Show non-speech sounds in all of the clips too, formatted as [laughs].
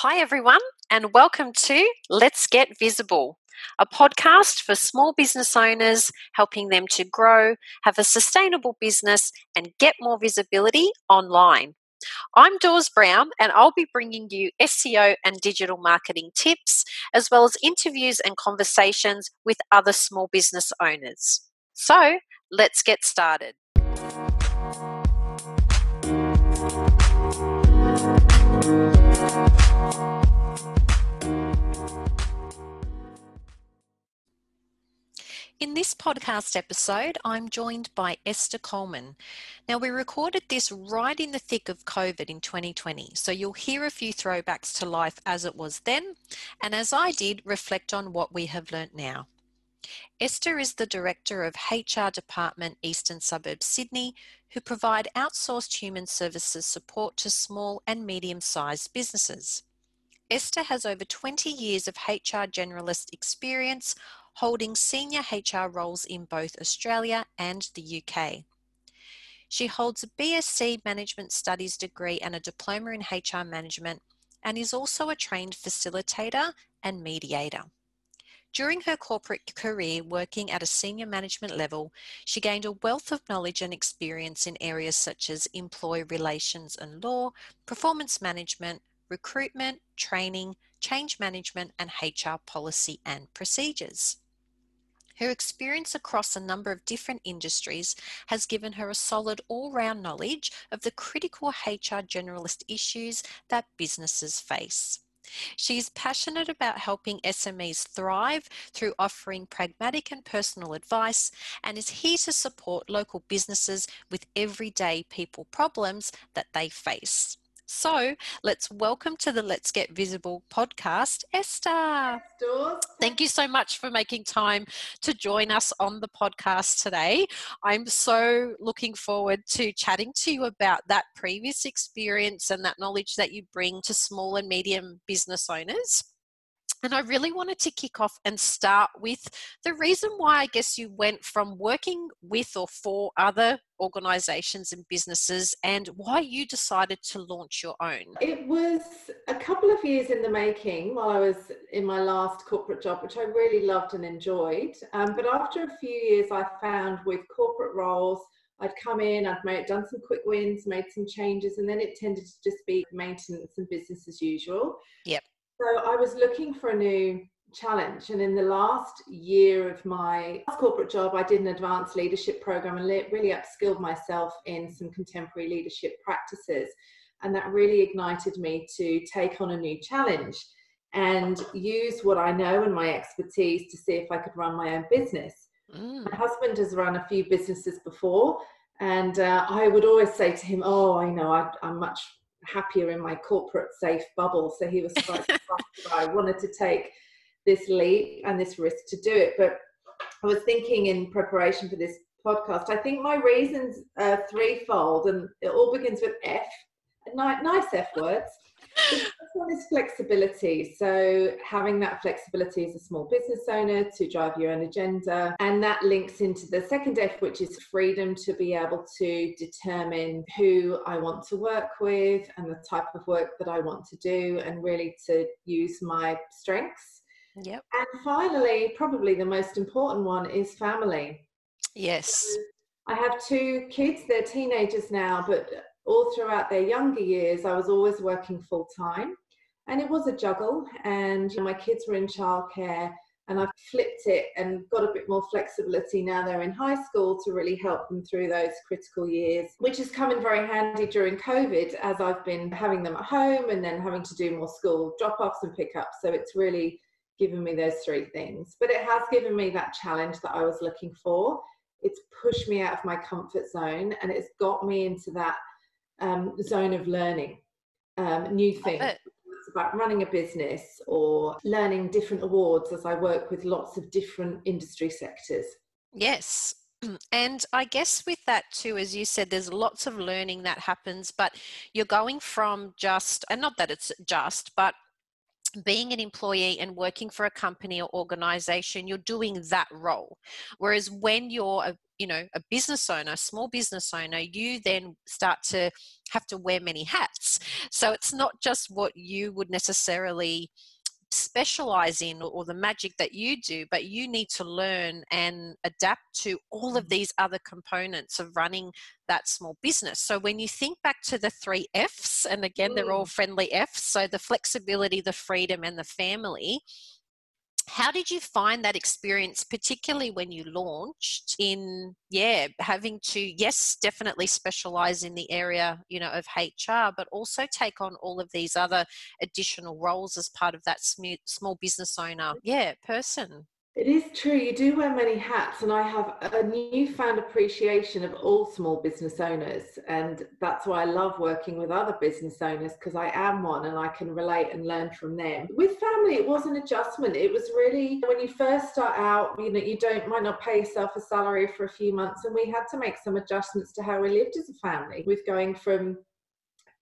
Hi, everyone, and welcome to Let's Get Visible, a podcast for small business owners, helping them to grow, have a sustainable business, and get more visibility online. I'm Dawes Brown, and I'll be bringing you SEO and digital marketing tips, as well as interviews and conversations with other small business owners. So, let's get started. In this podcast episode, I'm joined by Esther Coleman. Now, we recorded this right in the thick of COVID in 2020, so you'll hear a few throwbacks to life as it was then, and as I did, reflect on what we have learnt now. Esther is the Director of HR Department Eastern Suburbs Sydney, who provide outsourced human services support to small and medium sized businesses. Esther has over 20 years of HR generalist experience holding senior HR roles in both Australia and the UK. She holds a BSc Management Studies degree and a diploma in HR management and is also a trained facilitator and mediator. During her corporate career working at a senior management level, she gained a wealth of knowledge and experience in areas such as employee relations and law, performance management, recruitment, training, change management, and HR policy and procedures. Her experience across a number of different industries has given her a solid all round knowledge of the critical HR generalist issues that businesses face. She is passionate about helping SMEs thrive through offering pragmatic and personal advice and is here to support local businesses with everyday people problems that they face. So let's welcome to the Let's Get Visible podcast, Esther. Thank you so much for making time to join us on the podcast today. I'm so looking forward to chatting to you about that previous experience and that knowledge that you bring to small and medium business owners. And I really wanted to kick off and start with the reason why I guess you went from working with or for other organizations and businesses and why you decided to launch your own. It was a couple of years in the making while I was in my last corporate job, which I really loved and enjoyed. Um, but after a few years, I found with corporate roles, I'd come in, I'd made, done some quick wins, made some changes, and then it tended to just be maintenance and business as usual. Yep. So I was looking for a new challenge. And in the last year of my corporate job, I did an advanced leadership program and really upskilled myself in some contemporary leadership practices. And that really ignited me to take on a new challenge and use what I know and my expertise to see if I could run my own business. Mm. My husband has run a few businesses before, and uh, I would always say to him, "Oh, I know, I, I'm much happier in my corporate safe bubble. So he was [laughs] quite I wanted to take this leap and this risk to do it. But I was thinking in preparation for this podcast, I think my reasons are threefold, and it all begins with F, nice F words. The first one is flexibility. So, having that flexibility as a small business owner to drive your own agenda. And that links into the second F, which is freedom to be able to determine who I want to work with and the type of work that I want to do, and really to use my strengths. Yep. And finally, probably the most important one is family. Yes. I have two kids, they're teenagers now, but all throughout their younger years, I was always working full time. And it was a juggle, and my kids were in childcare, and I've flipped it and got a bit more flexibility now they're in high school to really help them through those critical years, which has come in very handy during COVID as I've been having them at home and then having to do more school drop offs and pickups. So it's really given me those three things. But it has given me that challenge that I was looking for. It's pushed me out of my comfort zone and it's got me into that um, zone of learning um, new things. It's about running a business or learning different awards as I work with lots of different industry sectors. Yes. [clears throat] And I guess with that too, as you said, there's lots of learning that happens, but you're going from just, and not that it's just, but being an employee and working for a company or organization, you're doing that role. Whereas when you're a you know a business owner small business owner you then start to have to wear many hats so it's not just what you would necessarily specialize in or the magic that you do, but you need to learn and adapt to all of mm-hmm. these other components of running that small business. So when you think back to the three F's, and again, they're all mm. friendly F's, so the flexibility, the freedom, and the family, how did you find that experience particularly when you launched in yeah having to yes definitely specialize in the area you know of hr but also take on all of these other additional roles as part of that small business owner? Yeah person it is true. You do wear many hats, and I have a newfound appreciation of all small business owners. And that's why I love working with other business owners because I am one and I can relate and learn from them. With family, it was an adjustment. It was really when you first start out, you know, you don't might not pay yourself a salary for a few months, and we had to make some adjustments to how we lived as a family with going from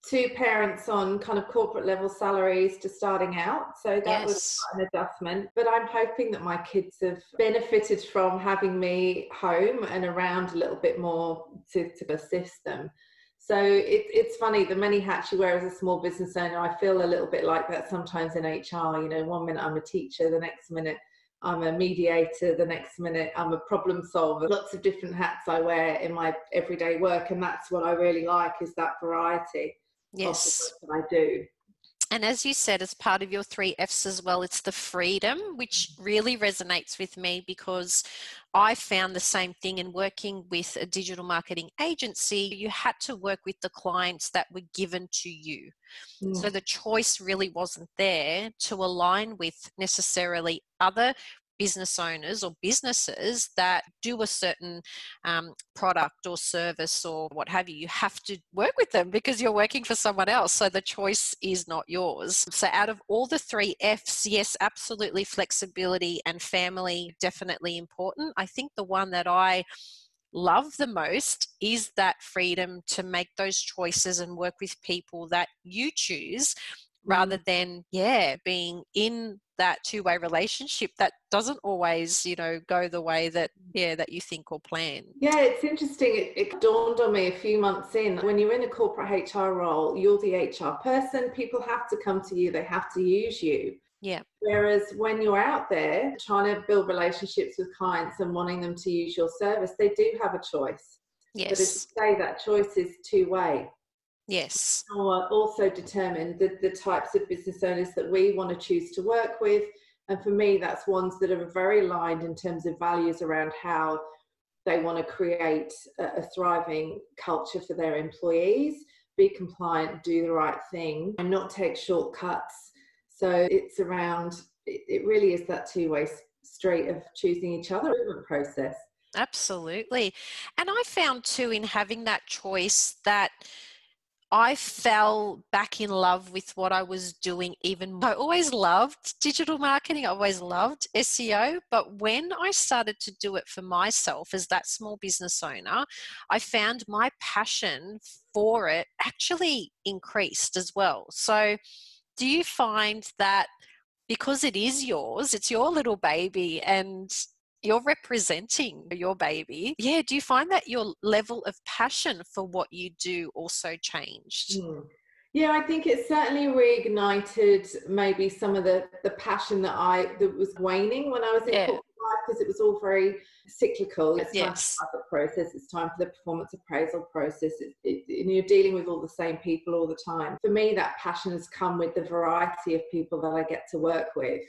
two parents on kind of corporate level salaries to starting out. So that yes. was an adjustment. But I'm hoping that my kids have benefited from having me home and around a little bit more to, to assist them. So it, it's funny, the many hats you wear as a small business owner, I feel a little bit like that sometimes in HR. You know, one minute I'm a teacher, the next minute I'm a mediator, the next minute I'm a problem solver. Lots of different hats I wear in my everyday work, and that's what I really like is that variety yes I do. And as you said, as part of your three F's as well, it's the freedom, which really resonates with me because I found the same thing in working with a digital marketing agency. You had to work with the clients that were given to you. Mm. So the choice really wasn't there to align with necessarily other business owners or businesses that do a certain um, product or service or what have you, you have to work with them because you're working for someone else. So the choice is not yours. So, out of all the three F's, yes, absolutely flexibility and family definitely important. I think the one that I love the most is that freedom to make those choices and work with people that you choose rather mm. than yeah being in that two-way relationship that doesn't always you know go the way that yeah that you think or plan. Yeah it's interesting it, it, dawned on me a few months in when you're in a corporate hr role you're the hr person people have to come to you they have to use you. Yeah. Whereas when you're out there trying to build relationships with clients and wanting them to use your service they do have a choice. Yes but as you say that choice is two-way Yes. also determine the, the types of business owners that we want to choose to work with. And for me, that's ones that are very aligned in terms of values around how they want to create a, a thriving culture for their employees, be compliant, do the right thing, and not take shortcuts. So it's around, it, it really is that two way street of choosing each other in the process. Absolutely. And I found too in having that choice that I fell back in love with what I was doing even I always loved digital marketing, I always loved SEO, but when I started to do it for myself as that small business owner, I found my passion for it actually increased as well. So do you find that because it is yours, it's your little baby and you're representing your baby. Yeah, do you find that your level of passion for what you do also changed? Mm. Yeah, I think it certainly reignited maybe some of the the passion that I that was waning when I was in yeah. life because it was all very cyclical. It's yes. time for the process. It's time for the performance appraisal process. It, it, and you're dealing with all the same people all the time. For me, that passion has come with the variety of people that I get to work with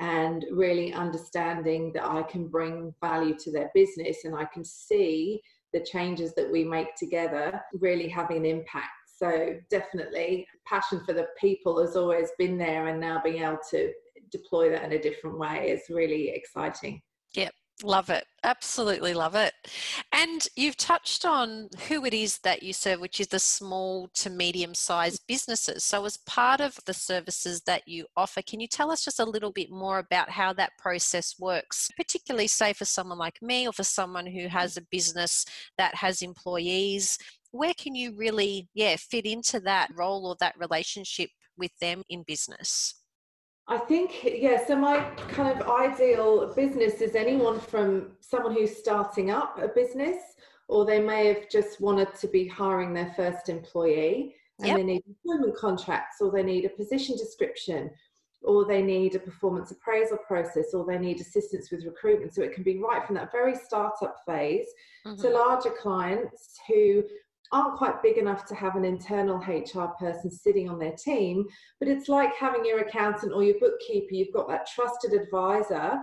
and really understanding that I can bring value to their business and I can see the changes that we make together really having an impact. So, definitely, passion for the people has always been there, and now being able to deploy that in a different way is really exciting. Love it. Absolutely love it. And you've touched on who it is that you serve, which is the small to medium sized businesses. So, as part of the services that you offer, can you tell us just a little bit more about how that process works, particularly, say, for someone like me or for someone who has a business that has employees? Where can you really, yeah, fit into that role or that relationship with them in business? I think, yeah, so my kind of ideal business is anyone from someone who's starting up a business or they may have just wanted to be hiring their first employee and yep. they need employment contracts or they need a position description or they need a performance appraisal process or they need assistance with recruitment so it can be right from that very startup phase mm-hmm. to larger clients who aren't quite big enough to have an internal HR person sitting on their team but it's like having your accountant or your bookkeeper. You've got that trusted advisor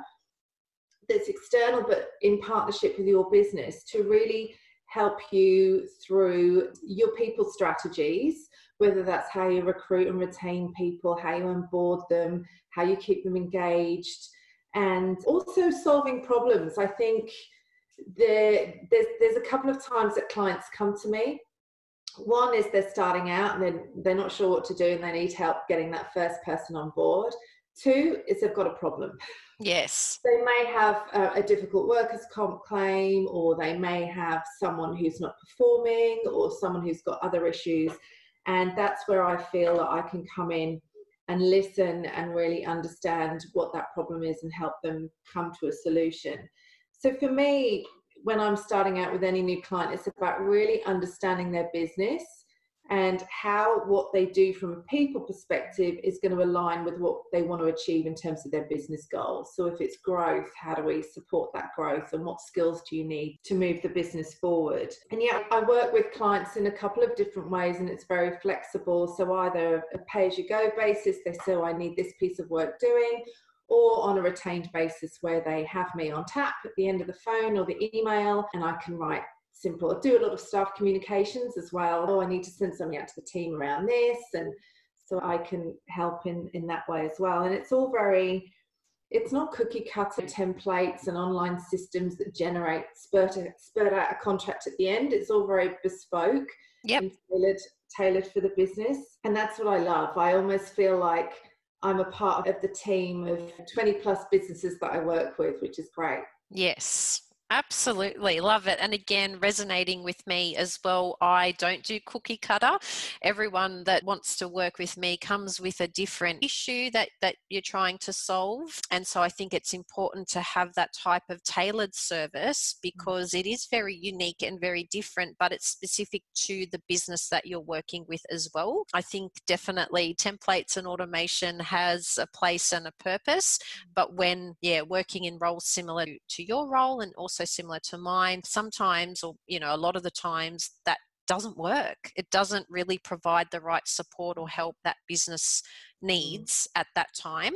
that's external but in partnership with your business to really help you through your people strategies whether that's how you recruit and retain people how you onboard them how you keep them engaged and also solving problems. I think there, there's, there's a couple of times that clients come to me one is they're starting out and then they're not sure what to do and they need help getting that first person on board two is they've got a problem Yes. They may have a, a, difficult workers' comp claim, or they may have someone who's not performing, or someone who's got other issues. And that's where I feel that I can come in and listen and really understand what that problem is and help them come to a solution. So for me, when I'm starting out with any new client, it's about really understanding their business and how what they do from a people perspective is going to align with what they want to achieve in terms of their business goals. So, if it's growth, how do we support that growth and what skills do you need to move the business forward? And yeah, I work with clients in a couple of different ways and it's very flexible. So, either a pay as you go basis, they say, oh, I need this piece of work doing, or on a retained basis where they have me on tap at the end of the phone or the email and I can write simple. I do a lot of staff communications as well. Oh, I need to send something out to the team around this, and so I can help in in that way as well. And it's all very it's not cookie cutter templates and online systems that generate spurt, spurt out a contract at the end. It's all very bespoke yep. tailored, tailored for the business. And that's what I love. I almost feel like I'm a part of the team of 20 plus businesses that I work with, which is great. Yes, Absolutely, love it. And again, resonating with me as well. I don't do cookie cutter. Everyone that wants to work with me comes with a different issue that, that you're trying to solve. And so I think it's important to have that type of tailored service mm. because it is very unique and very different, but it's specific to the business that you're working with as well. I think definitely templates and automation has a place and a purpose, mm. but when, yeah, working in roles similar to your role and also similar to mine. Sometimes, or you know, a lot of the times, that doesn't work. It doesn't really provide the right support or help that business mm. needs at that time.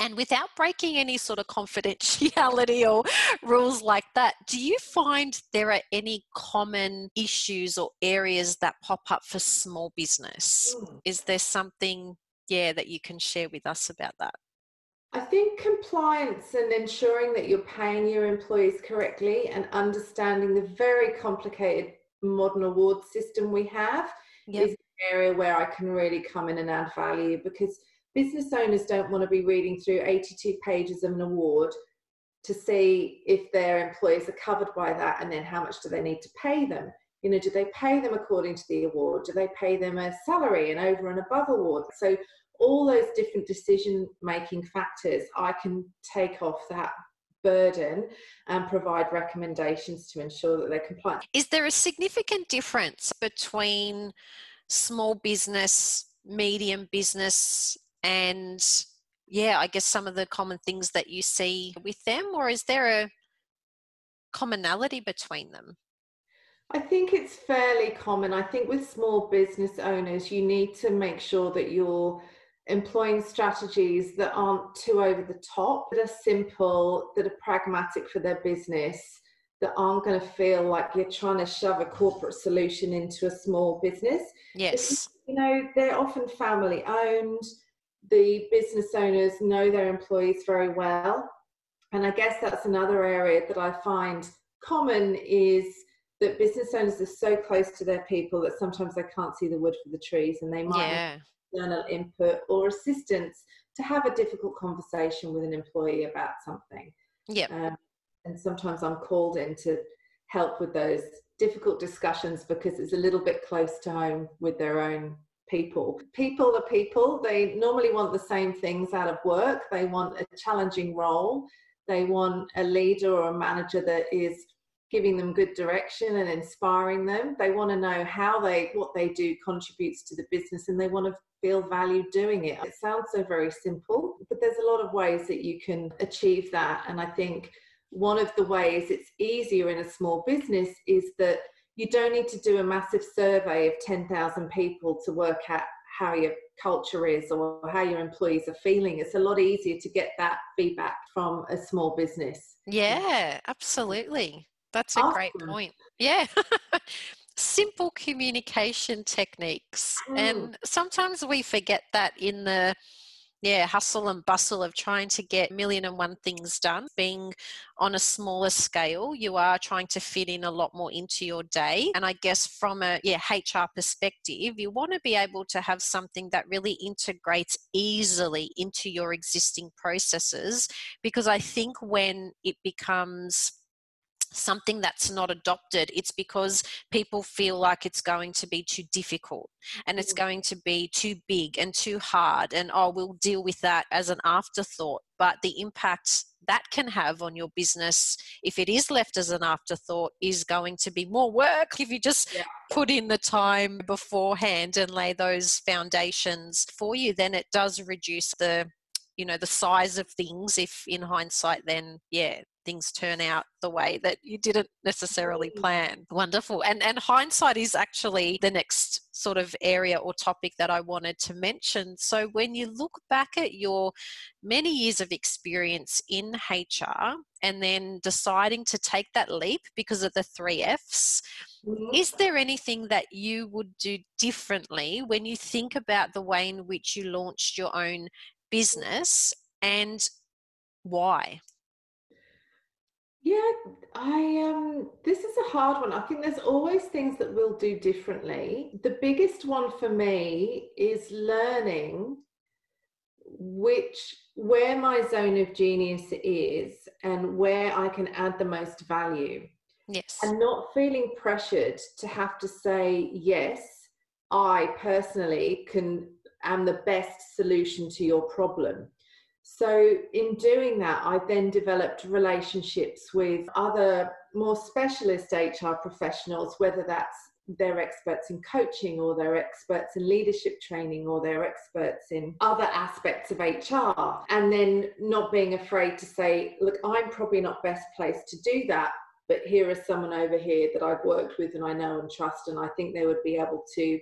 And without breaking any sort of confidentiality or rules like that, do you find there are any common issues or areas that pop up for small business? Mm. Is there something, yeah, that you can share with us about that? I think compliance and ensuring that you're paying your employees correctly and understanding the very complicated modern award system we have yep. is an area where I can really come in and add value because business owners don't want to be reading through 82 pages of an award to see if their employees are covered by that and then how much do they need to pay them. You know do they pay them according to the award? Do they pay them a salary and over and above award? So all those different decision making factors, I can take off that burden and provide recommendations to ensure that they're compliant. Is there a significant difference between small business, medium business, and yeah, I guess some of the common things that you see with them, or is there a commonality between them? I think it's fairly common. I think with small business owners, you need to make sure that you're employing strategies that aren't too over the top, that are simple, that are pragmatic for their business, that aren't going to feel like you're trying to shove a corporate solution into a small business. Yes. You know, they're often family owned. The business owners know their employees very well. And I guess that's another area that I find common is that business owners are so close to their people that sometimes they can't see the wood for the trees and they might yeah external input or assistance to have a difficult conversation with an employee about something. Yeah. Um, and sometimes I'm called in to help with those difficult discussions because it's a little bit close to home with their own people. People are people. They normally want the same things out of work. They want a challenging role. They want a leader or a manager that is giving them good direction and inspiring them. They want to know how they what they do contributes to the business and they want to feel valued doing it. It sounds so very simple, but there's a lot of ways that you can achieve that and I think one of the ways it's easier in a small business is that you don't need to do a massive survey of 10,000 people to work out how your culture is or how your employees are feeling. It's a lot easier to get that feedback from a small business. Yeah, absolutely. That's a awesome. great point. Yeah. [laughs] Simple communication techniques. Mm. And sometimes we forget that in the yeah, hustle and bustle of trying to get million and one things done. Being on a smaller scale, you are trying to fit in a lot more into your day. And I guess from a yeah, HR perspective, you want to be able to have something that really integrates easily into your existing processes because I think when it becomes something that's not adopted, it's because people feel like it's going to be too difficult and it's mm. going to be too big and too hard, and oh, we'll deal with that as an afterthought. But the impact that can have on your business, if it is left as an afterthought, is going to be more work if you just yeah. put in the time beforehand and lay those foundations for you, then it does reduce the you know the size of things if in hindsight then yeah things turn out the way that you didn't necessarily mm. plan. Wonderful. And and hindsight is actually the next sort of area or topic that I wanted to mention. So when you look back at your many years of experience in HR and then deciding to take that leap because of the 3 Fs, mm-hmm. is there anything that you would do differently when you think about the way in which you launched your own business and why? Yeah, I um this is a hard one. I think there's always things that we'll do differently. The biggest one for me is learning which where my zone of genius is and where I can add the most value. Yes. And not feeling pressured to have to say yes, I personally can am the best solution to your problem so, in doing that, I then developed relationships with other more specialist HR professionals, whether that's they're experts in coaching or they're experts in leadership training or they're experts in other aspects of HR. And then not being afraid to say, look, I'm probably not best placed to do that, but here is someone over here that I've worked with and I know and trust, and I think they would be able to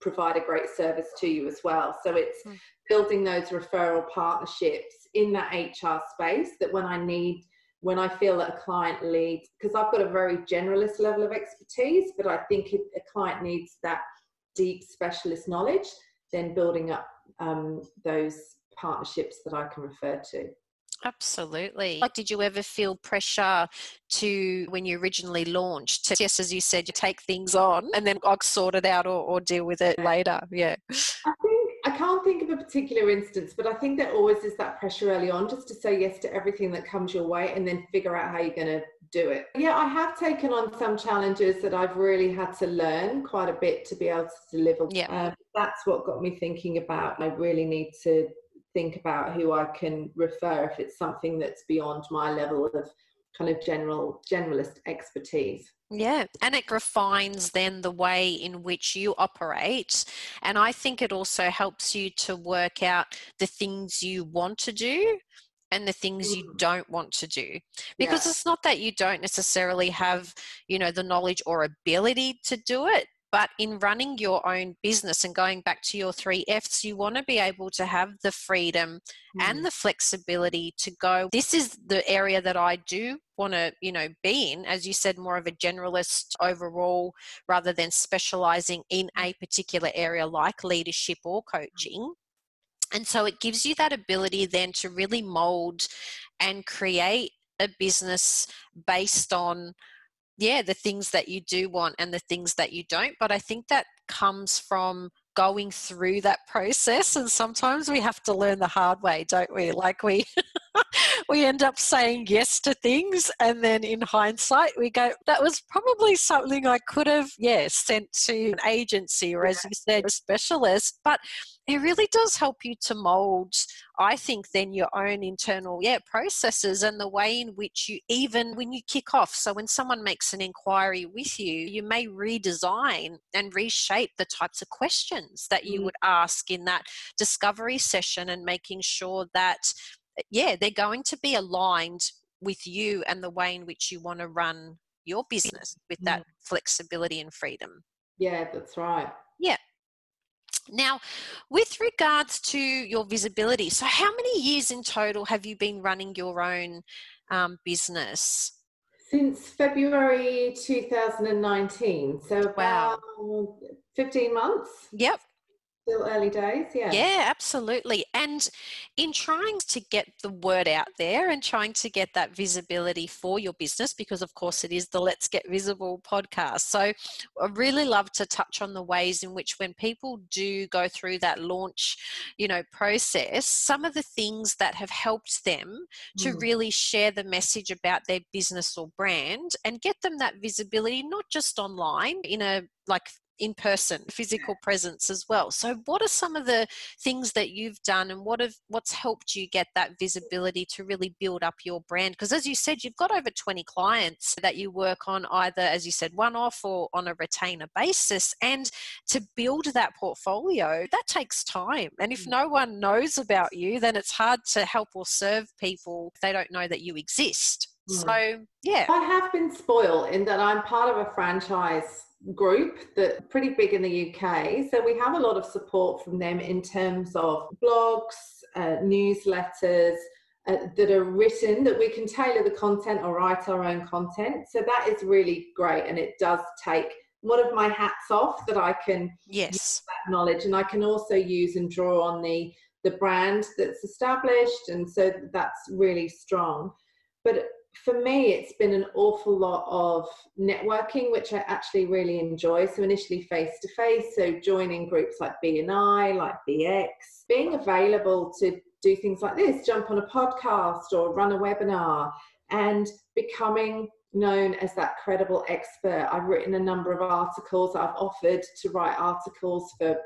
provide a great service to you as well. So it's mm. building those referral partnerships in that HR space that when I need, when I feel that a client leads, because I've got a very generalist level of expertise, but I think if a client needs that deep specialist knowledge, then building up um, those partnerships that I can refer to. Absolutely. Like, did you ever feel pressure to, when you originally launched, to, yes, as you said, you take things on and then I'll sort it out or, or deal with it later? Yeah. I think, I can't think of a particular instance, but I think there always is that pressure early on just to say yes to everything that comes your way and then figure out how you're going to do it. Yeah, I have taken on some challenges that I've really had to learn quite a bit to be able to deliver. Yeah. Um, that's what got me thinking about I really need to think about who I can refer if it's something that's beyond my level of kind of general generalist expertise. Yeah, and it refines then the way in which you operate. And I think it also helps you to work out the things you want to do and the things you mm. don't want to do because yeah. it's not that you don't necessarily have you know the knowledge or ability to do it but in running your own business and going back to your three F's, you want to be able to have the freedom mm. and the flexibility to go, this is the area that I do want to, you know, be in. As you said, more of a generalist overall rather than specializing in a particular area like leadership or mm. coaching. And so it gives you that ability then to really mold and create a business based on yeah the things that you do want and the things that you don't but i think that comes from going through that process and sometimes we have to learn the hard way don't we? Like we [laughs] we end up saying yes to things and then in hindsight we go that was probably something i could have yeah sent to an agency or as you said a specialist but it really does help you to mold i think then your own internal yeah processes and the way in which you even when you kick off so when someone makes an inquiry with you you may redesign and reshape the types of questions that you mm. would ask in that discovery session and making sure that yeah they're going to be aligned with you and the way in which you want to run your business with that mm. flexibility and freedom yeah that's right yeah now, with regards to your visibility, so how many years in total have you been running your own um, business? Since February 2019, so about wow. 15 months. Yep still early days yeah yeah absolutely and in trying to get the word out there and trying to get that visibility for your business because of course it is the let's get visible podcast so i really love to touch on the ways in which when people do go through that launch you know process some of the things that have helped them to mm. really share the message about their business or brand and get them that visibility not just online in a like in person physical presence as well. So what are some of the things that you've done and what have what's helped you get that visibility to really build up your brand? Because as you said you've got over 20 clients that you work on either as you said one off or on a retainer basis. And to build that portfolio that takes time. And if mm. no one knows about you then it's hard to help or serve people if they don't know that you exist. Mm. so yeah. I have been spoiled in that i'm part of a franchise group that pretty big in the UK. So we have a lot of support from them in terms of blogs, uh, newsletters uh, that are written that we can tailor the content or write our own content. So that is really great, and it does take one of my hats off that I can yes that knowledge, and I can also use and draw on the the brand that's established, and so that's really strong. But for me, it's been an awful lot of networking, which I actually really enjoy. So initially face to face, so joining groups like BNI, like BX, being available to do things like this, jump on a podcast or run a webinar, and becoming known as that credible expert. I've written a number of articles. I've offered to write articles for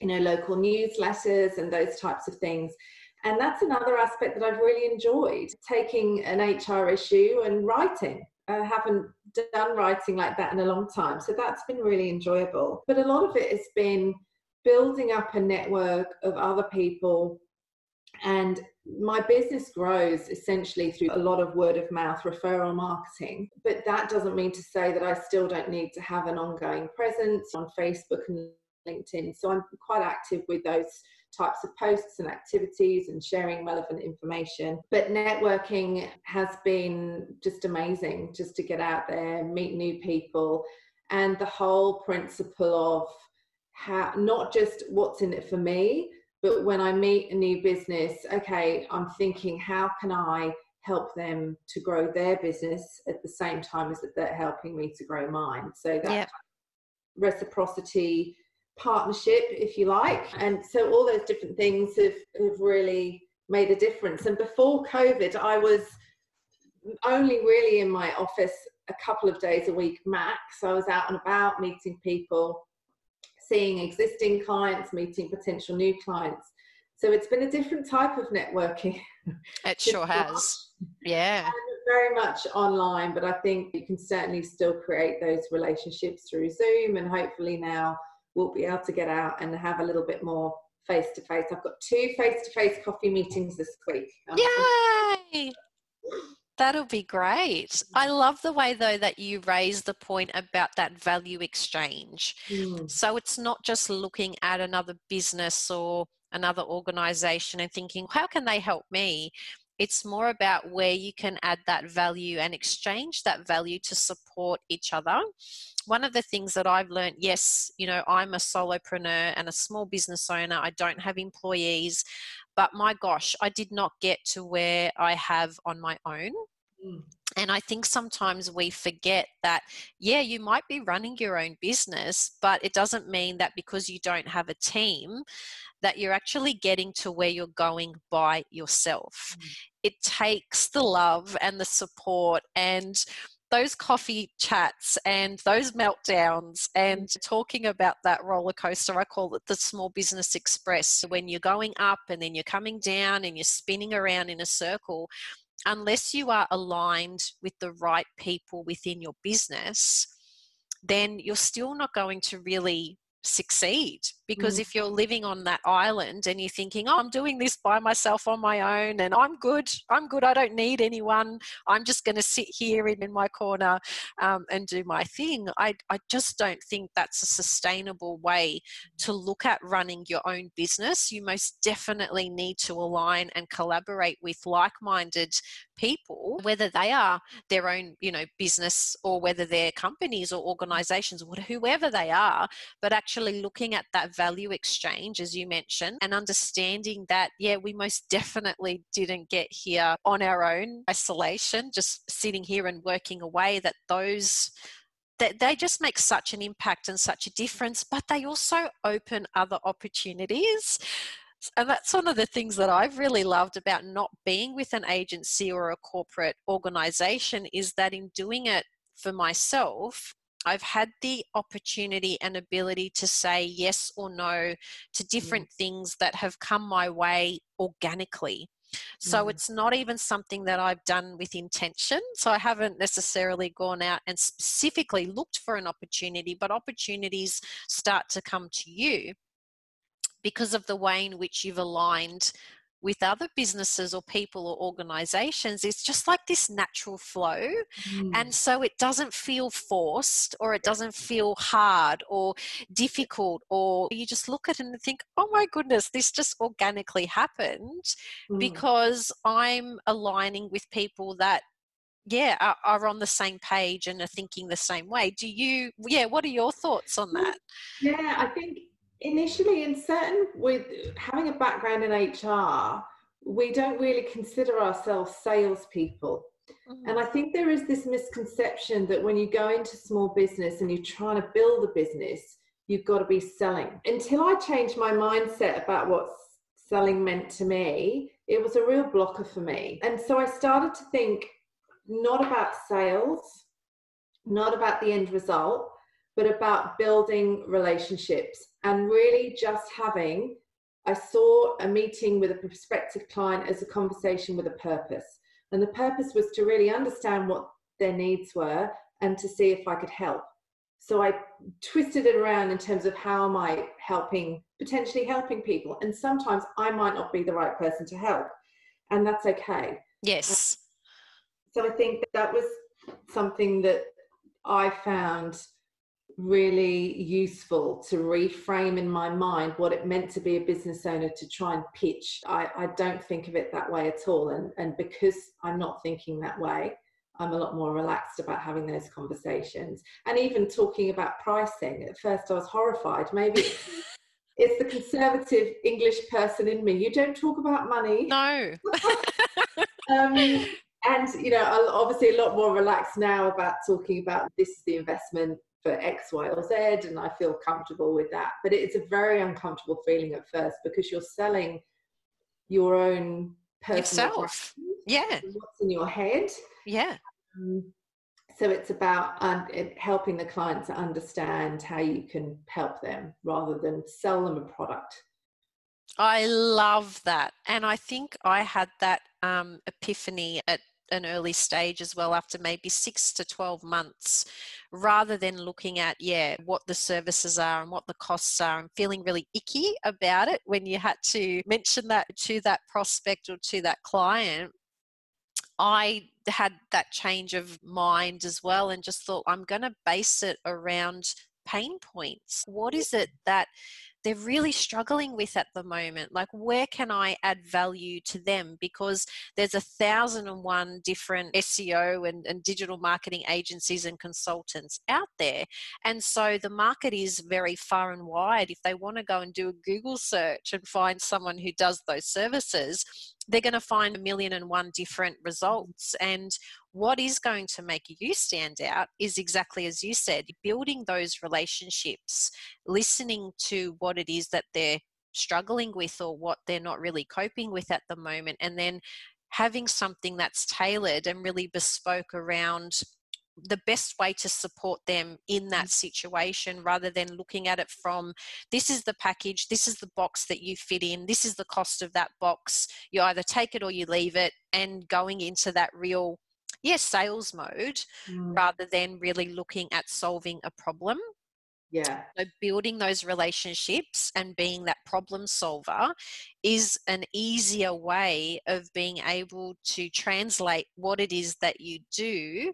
you know local newsletters and those types of things and that's another aspect that I've really enjoyed taking an HR issue and writing. I haven't done writing like that in a long time. So that's been really enjoyable. But a lot of it has been building up a network of other people. And my business grows essentially through a lot of word of mouth referral marketing. But that doesn't mean to say that I still don't need to have an ongoing presence on Facebook and LinkedIn. So I'm quite active with those types of posts and activities and sharing relevant information. But networking has been just amazing just to get out there, meet new people, and the whole principle of how not just what's in it for me, but when I meet a new business, okay, I'm thinking, how can I help them to grow their business at the same time as that they're helping me to grow mine? So that yep. reciprocity partnership, if you like. And so all those different things have, have really made a difference. And before COVID, I was only really in my office a couple of days a week max. I was out and about meeting people, seeing existing clients, meeting potential new clients. So it's been a different type of networking. It [laughs] sure has. Yeah. Very much online, but I think you can certainly still create those relationships through Zoom and hopefully now we'll be able to get out and have a little bit more face to face. I've got two face to face coffee meetings this week. Yay! That'll be great. I love the way, though, that you raise the point about that value exchange. Mm. So it's not just looking at another business or another organization and thinking, how can they help me? It's more about where you can add that value and exchange that value to support each other. One of the things that I've learned, yes, you know, I'm a solopreneur and a small business owner. I don't have employees, but my gosh, I did not get to where I have on my own. Mm. And I think sometimes we forget that, yeah, you might be running your own business, but it doesn't mean that because you don't have a team that you're actually getting to where you're going by yourself. Mm. It takes the love and the support and those coffee chats and those meltdowns and talking about that roller coaster i call it the small business express when you're going up and then you're coming down and you're spinning around in a circle unless you are aligned with the right people within your business then you're still not going to really succeed because mm. if you're living on that island and you're thinking oh i'm doing this by myself on my own and i'm good i'm good i don't need anyone i'm just going to sit here in, in my corner um, and do my thing I, I just don't think that's a sustainable way to look at running your own business you most definitely need to align and collaborate with like-minded people whether they are their own you know business or whether they're companies or organizations or whoever they are but actually looking at that value exchange as you mentioned and understanding that yeah we most definitely didn't get here on our own isolation just sitting here and working away that those that they just make such an impact and such a difference, but they also open other opportunities. And that's one of the things that I've really loved about not being with an agency or a corporate organization is that in doing it for myself, I've had the opportunity and ability to say yes or no to different mm. things that have come my way organically. So mm. it's not even something that I've done with intention. So I haven't necessarily gone out and specifically looked for an opportunity, but opportunities start to come to you because of the way in which you've aligned with other businesses or people or organizations it's just like this natural flow mm. and so it doesn't feel forced or it doesn't feel hard or difficult or you just look at it and think oh my goodness this just organically happened mm. because i'm aligning with people that yeah are, are, on the same page and are thinking the same way do you yeah what are your thoughts on that yeah i think initially in certain with having a background in hr we don't really consider ourselves salespeople. Mm-hmm. and i think there is this misconception that when you go into small business and you're trying to build a business you've got to be selling. Until i changed my mindset about what selling meant to me it was a real blocker for me. And so i started to think not about sales not about the end result but about building relationships and really just having. I saw a meeting with a prospective client as a conversation with a purpose. And the purpose was to really understand what their needs were and to see if I could help. So I twisted it around in terms of how am I helping, potentially helping people. And sometimes I might not be the right person to help, and that's okay. Yes. So I think that was something that I found really useful to reframe in my mind what it meant to be a business owner to try and pitch. I, I don't think of it that way at all. And, and because I'm not thinking that way, I'm a lot more relaxed about having those conversations. And even talking about pricing, at first I was horrified. Maybe [laughs] it's the conservative English person in me. You don't talk about money. No. [laughs] um, and you know obviously a lot more relaxed now about talking about this is the investment for X, Y, or Z, and I feel comfortable with that. But it's a very uncomfortable feeling at first because you're selling your own personal yourself. Yeah, what's in your head. Yeah. Um, so it's about um, it helping the client to understand how you can help them rather than sell them a product. I love that, and I think I had that um, epiphany at an early stage as well after maybe six to 12 months rather than looking at yeah what the services are and what the costs are and feeling really icky about it when you had to mention that to that prospect or to that client I had that change of mind as well and just thought I'm going to base it around pain points. What is it that they're really struggling with at the moment. Like, where can I add value to them? Because there's a thousand and one different SEO and, and digital marketing agencies and consultants out there. And so the market is very far and wide. If they want to go and do a Google search and find someone who does those services, they're going to find a million and one different results. And what is going to make you stand out is exactly as you said building those relationships, listening to what it is that they're struggling with or what they're not really coping with at the moment and then having something that's tailored and really bespoke around the best way to support them in that mm. situation rather than looking at it from this is the package, this is the box that you fit in, this is the cost of that box. You either take it or you leave it, and going into that real, yes, sales mode mm. rather than really looking at solving a problem. Yeah. So building those relationships and being that problem solver is an easier way of being able to translate what it is that you do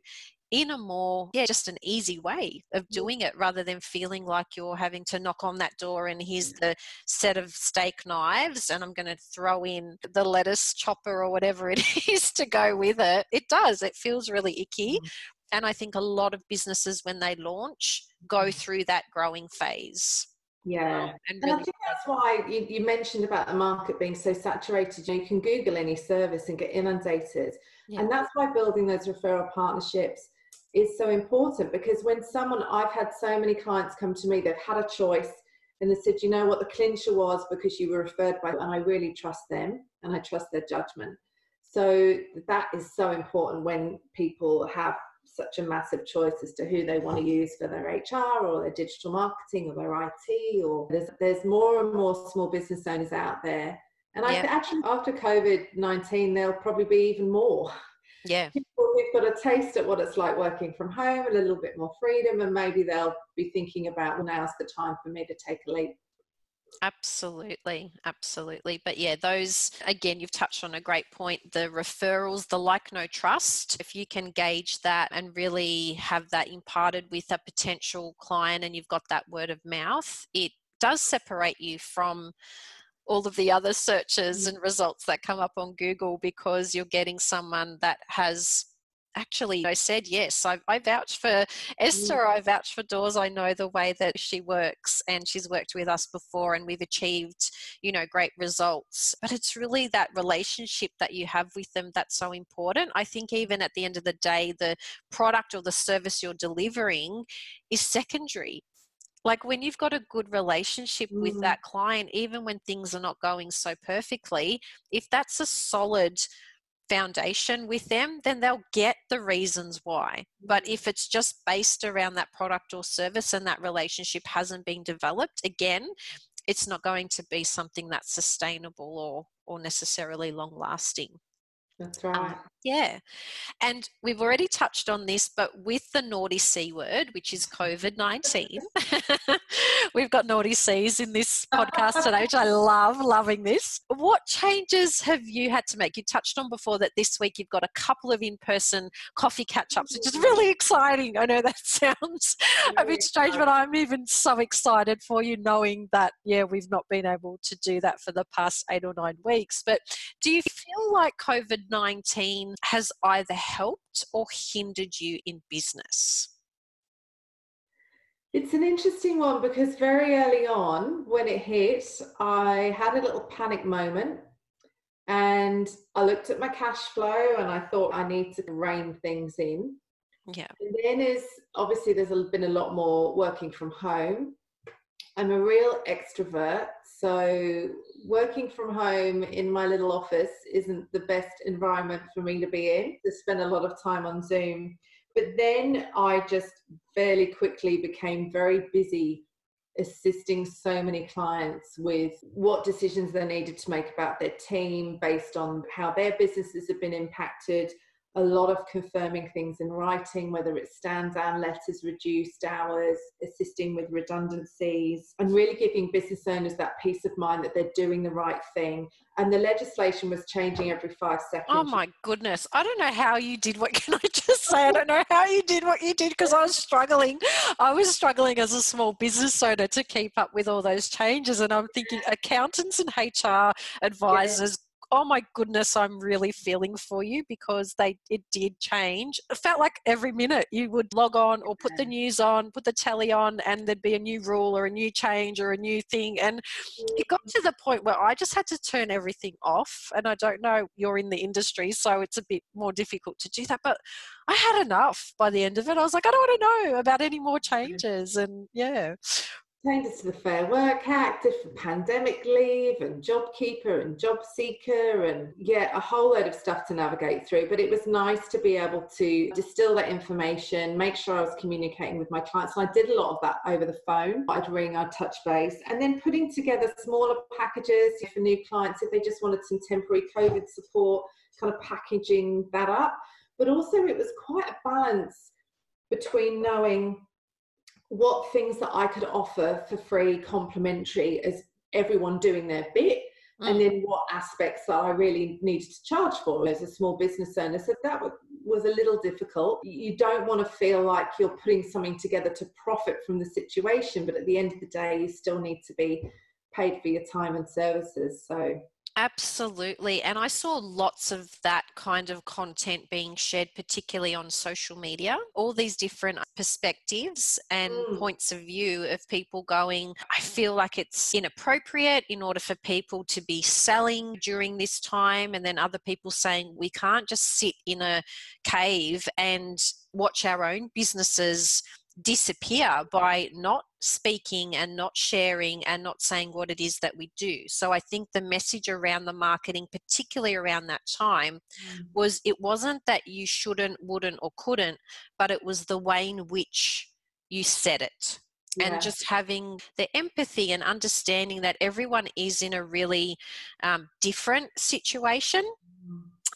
in a more yeah just an easy way of doing it rather than feeling like you're having to knock on that door and here's the set of steak knives and i'm going to throw in the lettuce chopper or whatever it [laughs] is to go with it it does it feels really icky mm. and i think a lot of businesses when they launch go mm. through that growing phase yeah, and, really and I think that's why you, you, mentioned about the market being so saturated. You can Google any service and get inundated, yeah. and that's why building those referral partnerships is so important because when someone I've had so many clients come to me, they've had a choice and they said, you know what, the clincher was because you were referred by, and I really trust them and I trust their judgment. So that is so important when people have such a massive choice as to who they want to use for their HR or their digital marketing or their IT or there's there's more and more small business owners out there. And I actually after COVID nineteen there'll probably be even more. Yeah. People who've got a taste at what it's like working from home, a little bit more freedom, and maybe they'll be thinking about, well, now's the time for me to take a leap. Absolutely, absolutely. But yeah, those again, you've touched on a great point. The referrals, the like, no trust. If you can gauge that and really have that imparted with a potential client and you've got that word of mouth, it does separate you from all of the other searches mm. and results that come up on Google because you're getting someone that has actually I said yes. I, I vouch for Esther. Mm. I vouch for Doors. I know the way that she works, and she's worked with us before, and we've achieved, you know, great results. But it's really that relationship that you have with them that's so important. I think even at the end of the day, the product or the service you're delivering is secondary like when you've got a good relationship mm. with that client even when things are not going so perfectly if that's a solid foundation with them then they'll get the reasons why but mm. if it's just based around that product or service and that relationship hasn't been developed again it's not going to be something that's sustainable or or necessarily long lasting that's um, right. Um, yeah. And we've already touched on this, but with the naughty C word, which is COVID 19, [laughs] we've got naughty C's in this podcast today, which I love, loving this. What changes have you had to make? You touched on before that this week you've got a couple of in person coffee catch ups, which is really exciting. I know that [laughs] sounds a bit strange, but I'm even so excited for you knowing that, yeah, we've not been able to do that for the past eight or nine weeks. But do you feel like COVID 19 has either helped or hindered you in business? It's an interesting one because very early on, when it hit, I had a little panic moment and I looked at my cash flow and I thought I need to rein things in. Yeah. And then is obviously there's been a lot more working from home. I'm a real extrovert, so working from home in my little office isn't the best environment for me to be in, to spend a lot of time on Zoom. But then I just fairly quickly became very busy assisting so many clients with what decisions they needed to make about their team based on how their businesses have been impacted, a lot of confirming things in writing, whether it's stand down letters, reduced hours, assisting with redundancies, and really giving business owners that peace of mind that they're doing the right thing. And the legislation was changing every five oh seconds. Oh my goodness. I don't know how you did what [laughs] can I just say? I don't know how you did what you did because I was struggling. I was struggling as a small business owner to keep up with all those changes. And I'm thinking accountants and HR advisors oh my goodness, I'm really feeling for you because they it did change. It felt like every minute you would log on or put the news on, put the telly on, and there'd be a new rule or a new change or a new thing. And it got mm. to the point where I just had to turn everything off. And I don't know, you're in the industry, so it's a bit more difficult to do that. But I had enough by the end of it. I was like, I don't want to know about any more changes. And yeah. Pertained to the Fair Work Act, different pandemic leave, and JobKeeper and Job Seeker, and yeah, a whole load of stuff to navigate through. But it was nice to be able to distill that information, make sure I was communicating with my clients. And I did a lot of that over the phone. I'd ring, I'd touch base, and then putting together smaller packages for new clients if they just wanted some temporary COVID support, kind of packaging that up. But also, it was quite a balance between knowing what things that I could offer for free, complimentary, as everyone doing their bit, mm. and then what aspects that I really needed to charge for as a small business owner. So that was a little difficult. You don't want to feel like you're putting something together to profit from the situation, but at the end of the day, you still need to be paid for your time and services. So Absolutely. And I saw lots of that kind of content being shared, particularly on social media. All these different perspectives and mm. points of view of people going, I feel like it's inappropriate in order for people to be selling during this time. And then other people saying, we can't just sit in a cave and watch our own businesses disappear by not speaking and not sharing and not saying what it is that we do. So I think the message around the marketing, particularly around that time, mm. was it wasn't that you shouldn't, wouldn't, or couldn't, but it was the way in which you said it. Yeah. And just having the empathy and understanding that everyone is in a really um, different situation.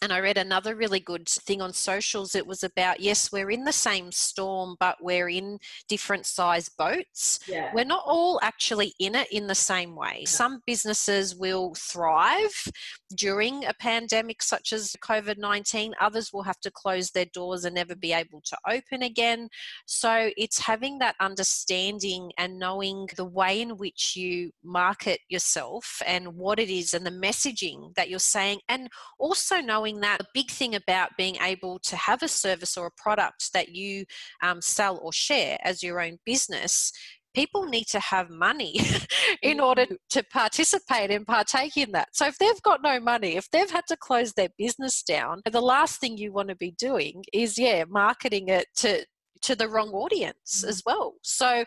And I read another really good thing on socials. It was about yes, we're in the same storm, but we're in different size boats. Yeah. We're not all actually in it in the same way. Some businesses will thrive during a pandemic such as COVID 19, others will have to close their doors and never be able to open again. So it's having that understanding and knowing the way in which you market yourself and what it is and the messaging that you're saying, and also knowing knowing that a big thing about being able to have a service or a product that you um, sell or share as your own business people need to have money [laughs] in order mm-hmm. to participate and partake in that. So if they've got no money, if they've had to close their business down, the last thing you want to be doing is yeah, marketing it to to the wrong audience as mm-hmm. well. So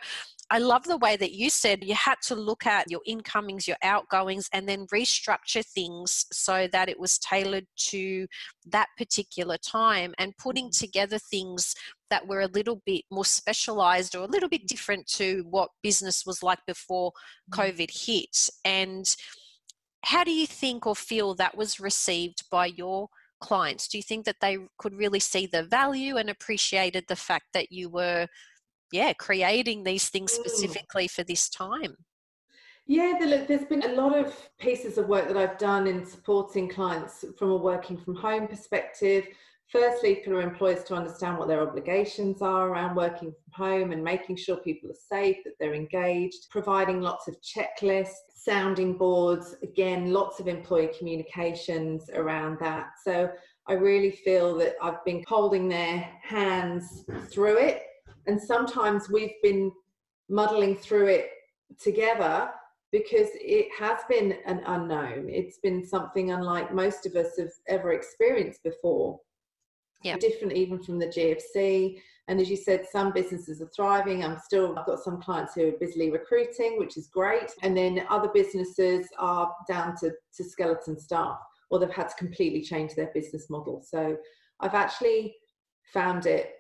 I love the way that you said you had to look at your incomings, your outgoings, and then restructure things so that it was tailored to that particular time and putting mm-hmm. together things that were a little bit more specialized or a little bit different to what business was like before mm-hmm. COVID hit. And how do you think or feel that was received by your clients? Do you think that they could really see the value and appreciated the fact that you were yeah creating these things mm. specifically for this time. Yeah there's been a lot of pieces of work that i've done in supporting clients from a working from home perspective. Firstly for employers to understand what their obligations are around working from home and making sure people are safe that they're engaged providing lots of checklists sounding boards again lots of employee communications around that. So i really feel that i've been holding their hands through it and sometimes we've been muddling through it together because it has been an unknown. It's been something unlike most of us have ever experienced before. Yeah. Different even from the GFC. And as you said, some businesses are thriving. I'm still, I've got some clients who are busily recruiting, which is great. And then other businesses are down to, to skeleton staff or they've had to completely change their business model. So I've actually found it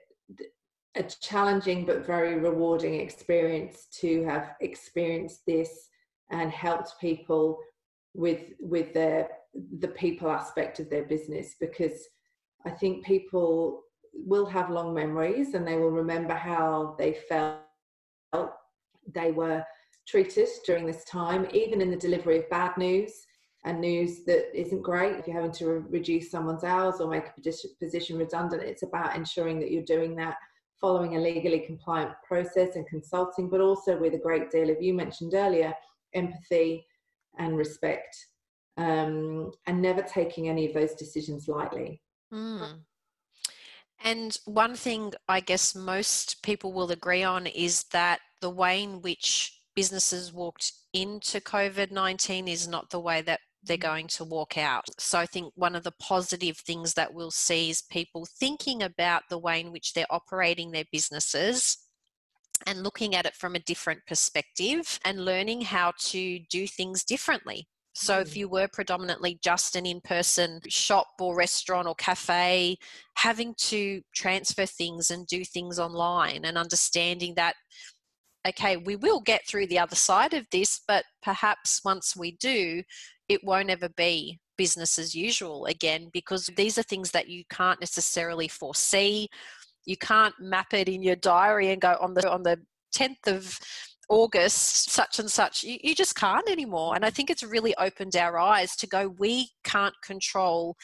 a challenging but very rewarding experience to have experienced this and helped people with with their the people aspect of their business because I think people will have long memories and they will remember how they felt they were treated during this time, even in the delivery of bad news and news that isn't great. If you're having to re- reduce someone's hours or make a position redundant, it's about ensuring that you're doing that following a legally compliant process and consulting, but also with a great deal of, you mentioned earlier, empathy and respect, um, and never taking any of those decisions lightly. Mm. And one thing I guess most people will agree on is that the way in which businesses walked into COVID 19 is not the way that they're going to walk out. So I think one of the positive things that we'll see is people thinking about the way in which they're operating their businesses and looking at it from a different perspective and learning how to do things differently. So, if mm. you were predominantly just an in person shop or restaurant or cafe, having to transfer things and do things online and understanding that, okay, we will get through the other side of this, but perhaps once we do, it won't ever be business as usual again because these are things that you can't necessarily foresee. You can't map it in your diary and go on the on the 10th of August, such and such. You, you just can't anymore. And I think it's really opened our eyes to go, we can't control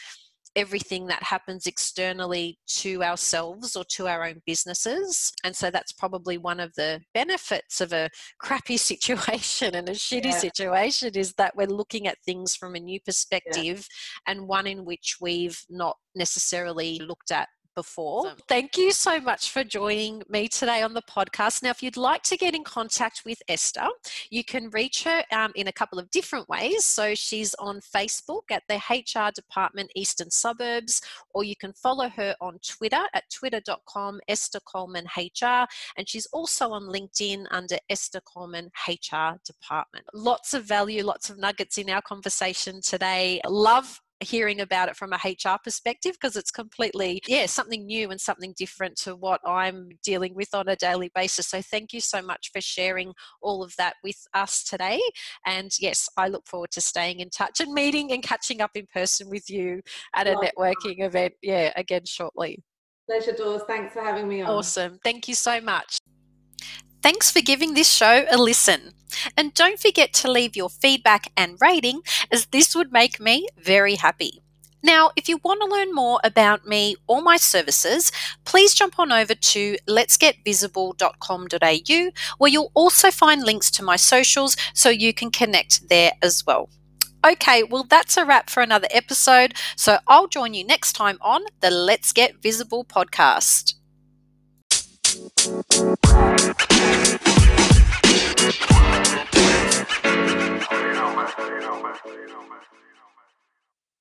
everything that happens externally to ourselves or to our own businesses. And so that's probably one of the benefits of a crappy [laughs] situation and a shitty yeah. situation is that we're looking at things from a new perspective yeah. and one in which we've not necessarily looked at before. Thank you so much for joining me today on the podcast. Now, if you'd like to get in contact with Esther, you can reach her um, in a couple of different ways. So she's on Facebook at the HR Department Eastern Suburbs, or you can follow her on Twitter at twitter.com Esther Coleman HR, and she's also on LinkedIn under Esther Coleman HR Department. Lots of value, lots of nuggets in our conversation today. Love hearing about it from a HR perspective because it's completely, yeah, something new and something different to what I'm dealing with on a daily basis. So thank you so much for sharing all of that with us today. And yes, I look forward to staying in touch and meeting and catching up in person with you at a networking event, yeah, again shortly. Pleasure, Dawes. Thanks for having me on. Awesome. Thank you so much. Thanks for giving this show a listen. And don't forget to leave your feedback and rating, as this would make me very happy. Now, if you want to learn more about me or my services, please jump on over to letsgetvisible.com.au where you'll also find links to my socials so you can connect there as well. Okay, well, that's a wrap for another episode. So I'll join you next time on the Let's Get Visible podcast. Thank you.